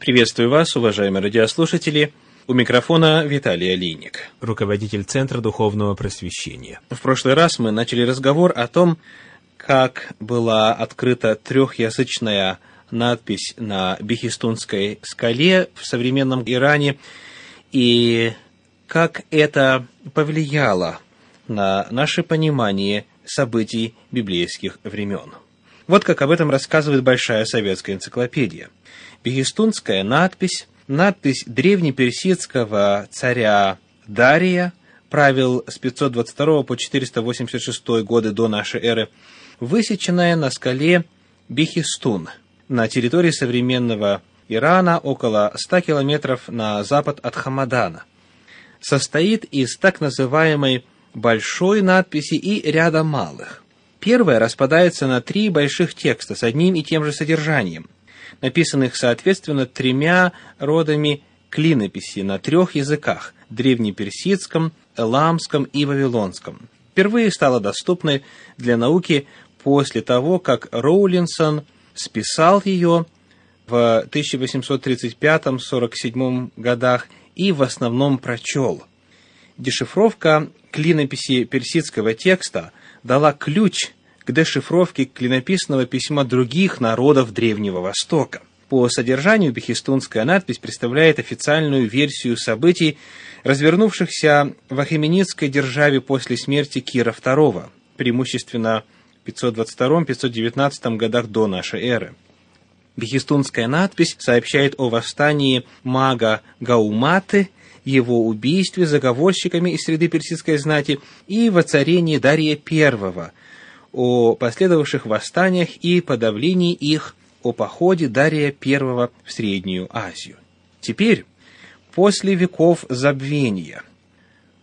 Приветствую вас, уважаемые радиослушатели. У микрофона Виталий Алиник, руководитель Центра Духовного Просвещения. В прошлый раз мы начали разговор о том, как была открыта трехязычная надпись на Бехистунской скале в современном Иране, и как это повлияло на наше понимание событий библейских времен. Вот как об этом рассказывает Большая советская энциклопедия. Бегистунская надпись, надпись древнеперсидского царя Дария, правил с 522 по 486 годы до нашей эры, высеченная на скале Бехистун на территории современного Ирана около 100 километров на запад от Хамадана. Состоит из так называемой большой надписи и ряда малых. Первая распадается на три больших текста с одним и тем же содержанием, написанных соответственно тремя родами клинописи на трех языках – древнеперсидском, эламском и вавилонском. Впервые стала доступной для науки после того, как Роулинсон списал ее в 1835-47 годах и в основном прочел. Дешифровка клинописи персидского текста дала ключ к дешифровке клинописного письма других народов Древнего Востока. По содержанию бехистунская надпись представляет официальную версию событий, развернувшихся в Ахеменидской державе после смерти Кира II, преимущественно в 522-519 годах до нашей эры. Бехистунская надпись сообщает о восстании мага Гауматы, его убийстве заговорщиками из среды персидской знати и воцарении Дария I, о последовавших восстаниях и подавлении их, о походе Дария I в Среднюю Азию. Теперь, после веков забвения,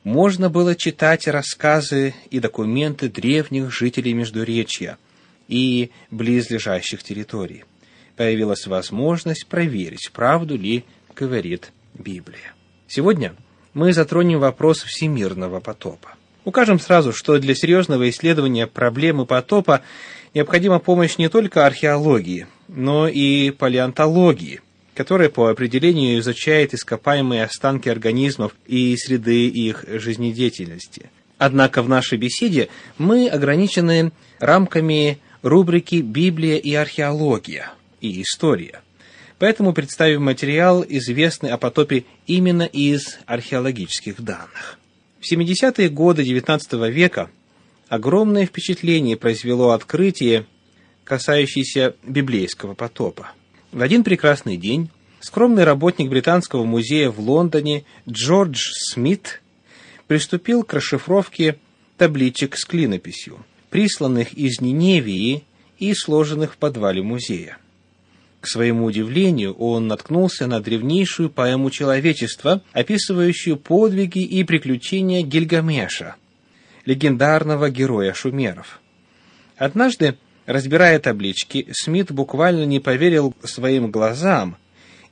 можно было читать рассказы и документы древних жителей Междуречья и близлежащих территорий. Появилась возможность проверить, правду ли говорит Библия. Сегодня мы затронем вопрос всемирного потопа. Укажем сразу, что для серьезного исследования проблемы потопа необходима помощь не только археологии, но и палеонтологии, которая по определению изучает ископаемые останки организмов и среды их жизнедеятельности. Однако в нашей беседе мы ограничены рамками рубрики «Библия и археология» и «История». Поэтому представим материал, известный о потопе именно из археологических данных. В 70-е годы XIX века огромное впечатление произвело открытие, касающееся библейского потопа. В один прекрасный день скромный работник Британского музея в Лондоне Джордж Смит приступил к расшифровке табличек с клинописью, присланных из Ниневии и сложенных в подвале музея. К своему удивлению, он наткнулся на древнейшую поэму человечества, описывающую подвиги и приключения Гильгамеша, легендарного героя шумеров. Однажды, разбирая таблички, Смит буквально не поверил своим глазам,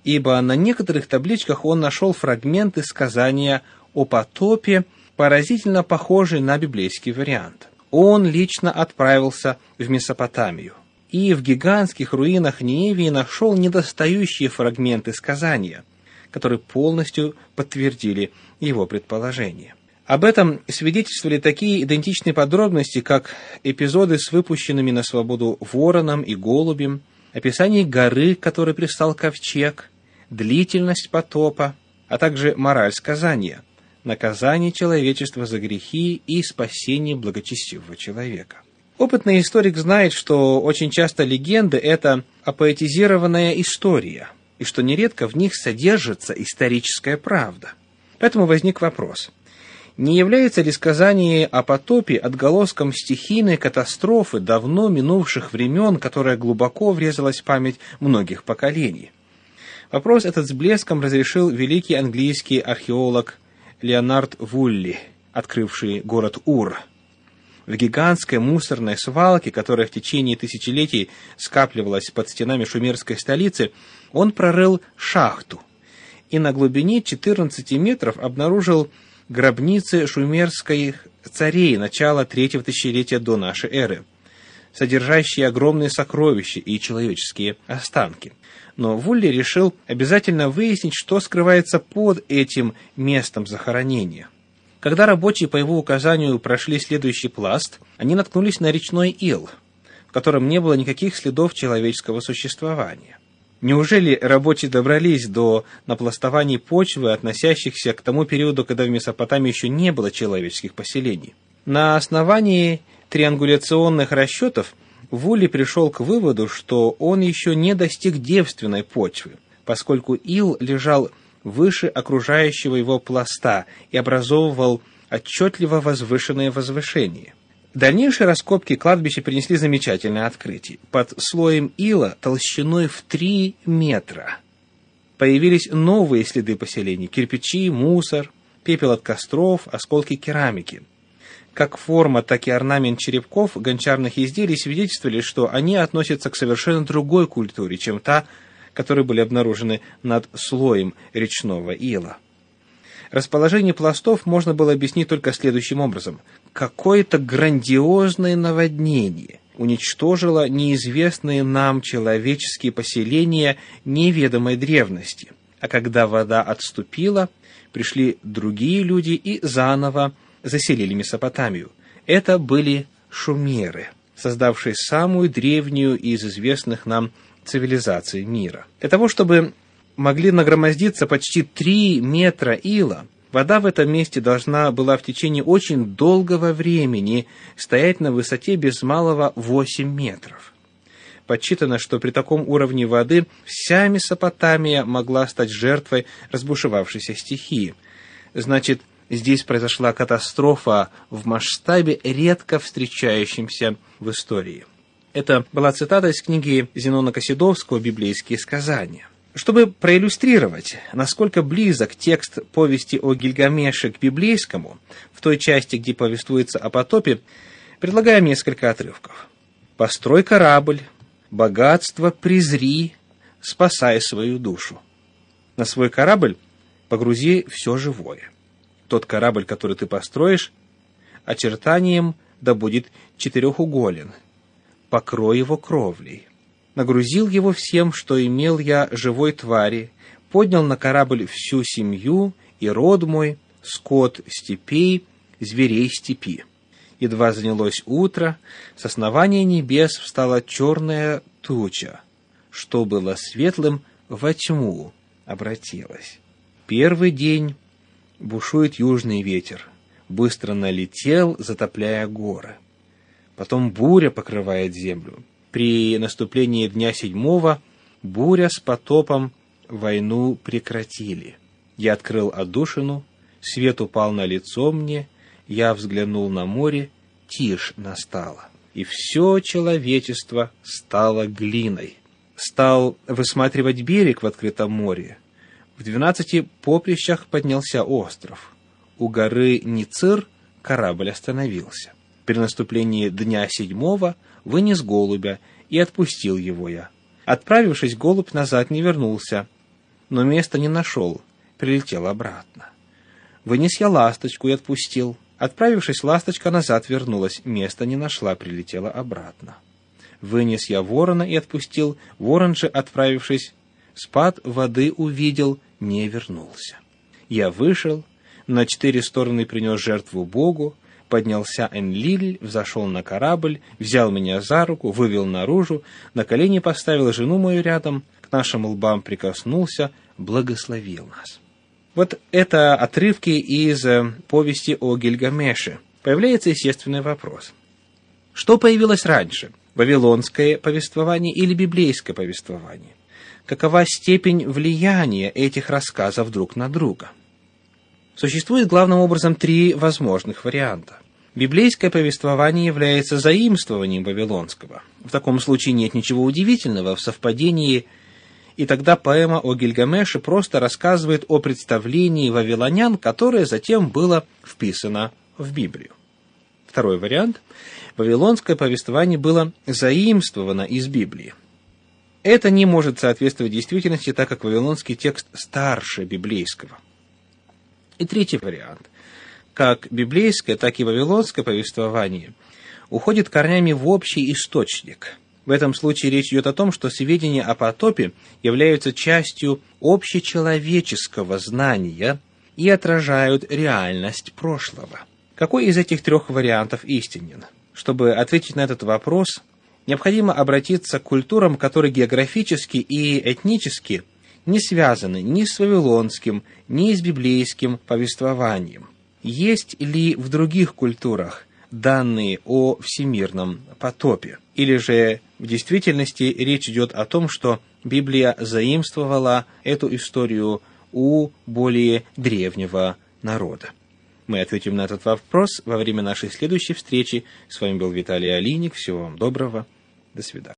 ибо на некоторых табличках он нашел фрагменты сказания о потопе, поразительно похожий на библейский вариант. Он лично отправился в Месопотамию и в гигантских руинах Ниевии нашел недостающие фрагменты сказания, которые полностью подтвердили его предположение. Об этом свидетельствовали такие идентичные подробности, как эпизоды с выпущенными на свободу вороном и голубем, описание горы, которой пристал ковчег, длительность потопа, а также мораль сказания, наказание человечества за грехи и спасение благочестивого человека. Опытный историк знает, что очень часто легенды – это апоэтизированная история, и что нередко в них содержится историческая правда. Поэтому возник вопрос – не является ли сказание о потопе отголоском стихийной катастрофы давно минувших времен, которая глубоко врезалась в память многих поколений? Вопрос этот с блеском разрешил великий английский археолог Леонард Вулли, открывший город Ур – в гигантской мусорной свалке, которая в течение тысячелетий скапливалась под стенами шумерской столицы, он прорыл шахту и на глубине 14 метров обнаружил гробницы шумерских царей начала третьего тысячелетия до нашей эры, содержащие огромные сокровища и человеческие останки. но Вулли решил обязательно выяснить, что скрывается под этим местом захоронения. Когда рабочие по его указанию прошли следующий пласт, они наткнулись на речной ил, в котором не было никаких следов человеческого существования. Неужели рабочие добрались до напластований почвы, относящихся к тому периоду, когда в Месопотамии еще не было человеческих поселений? На основании триангуляционных расчетов Вулли пришел к выводу, что он еще не достиг девственной почвы, поскольку ил лежал выше окружающего его пласта и образовывал отчетливо возвышенное возвышение. Дальнейшие раскопки кладбища принесли замечательное открытие. Под слоем ила толщиной в 3 метра появились новые следы поселений – кирпичи, мусор, пепел от костров, осколки керамики – как форма, так и орнамент черепков гончарных изделий свидетельствовали, что они относятся к совершенно другой культуре, чем та, которые были обнаружены над слоем речного ила. Расположение пластов можно было объяснить только следующим образом. Какое-то грандиозное наводнение уничтожило неизвестные нам человеческие поселения неведомой древности. А когда вода отступила, пришли другие люди и заново заселили Месопотамию. Это были шумеры, создавшие самую древнюю из известных нам цивилизаций мира. Для того, чтобы могли нагромоздиться почти три метра ила, вода в этом месте должна была в течение очень долгого времени стоять на высоте без малого 8 метров. Подсчитано, что при таком уровне воды вся Месопотамия могла стать жертвой разбушевавшейся стихии. Значит, здесь произошла катастрофа в масштабе, редко встречающемся в истории. Это была цитата из книги Зенона Косидовского «Библейские сказания». Чтобы проиллюстрировать, насколько близок текст повести о Гильгамеше к библейскому, в той части, где повествуется о потопе, предлагаем несколько отрывков. «Построй корабль, богатство презри, спасай свою душу. На свой корабль погрузи все живое тот корабль, который ты построишь, очертанием да будет четырехуголен. Покрой его кровлей. Нагрузил его всем, что имел я живой твари, поднял на корабль всю семью и род мой, скот степей, зверей степи. Едва занялось утро, с основания небес встала черная туча, что было светлым, во тьму обратилась. Первый день бушует южный ветер, быстро налетел, затопляя горы. Потом буря покрывает землю. При наступлении дня седьмого буря с потопом войну прекратили. Я открыл отдушину, свет упал на лицо мне, я взглянул на море, тишь настала. И все человечество стало глиной. Стал высматривать берег в открытом море, в двенадцати поприщах поднялся остров. У горы Ницир корабль остановился. При наступлении дня седьмого вынес голубя и отпустил его я. Отправившись, голубь назад не вернулся, но места не нашел, прилетел обратно. Вынес я ласточку и отпустил. Отправившись, ласточка назад вернулась, места не нашла, прилетела обратно. Вынес я ворона и отпустил, ворон же, отправившись, спад воды увидел, не вернулся. Я вышел, на четыре стороны принес жертву Богу, поднялся Энлиль, взошел на корабль, взял меня за руку, вывел наружу, на колени поставил жену мою рядом, к нашим лбам прикоснулся, благословил нас. Вот это отрывки из э, повести о Гильгамеше. Появляется естественный вопрос. Что появилось раньше? Вавилонское повествование или библейское повествование? какова степень влияния этих рассказов друг на друга. Существует главным образом три возможных варианта. Библейское повествование является заимствованием вавилонского. В таком случае нет ничего удивительного в совпадении, и тогда поэма о Гильгамеше просто рассказывает о представлении вавилонян, которое затем было вписано в Библию. Второй вариант. Вавилонское повествование было заимствовано из Библии – это не может соответствовать действительности, так как вавилонский текст старше библейского. И третий вариант. Как библейское, так и вавилонское повествование уходит корнями в общий источник. В этом случае речь идет о том, что сведения о потопе являются частью общечеловеческого знания и отражают реальность прошлого. Какой из этих трех вариантов истинен? Чтобы ответить на этот вопрос, необходимо обратиться к культурам, которые географически и этнически не связаны ни с вавилонским, ни с библейским повествованием. Есть ли в других культурах данные о всемирном потопе? Или же в действительности речь идет о том, что Библия заимствовала эту историю у более древнего народа? Мы ответим на этот вопрос во время нашей следующей встречи. С вами был Виталий Алиник. Всего вам доброго. До свидания.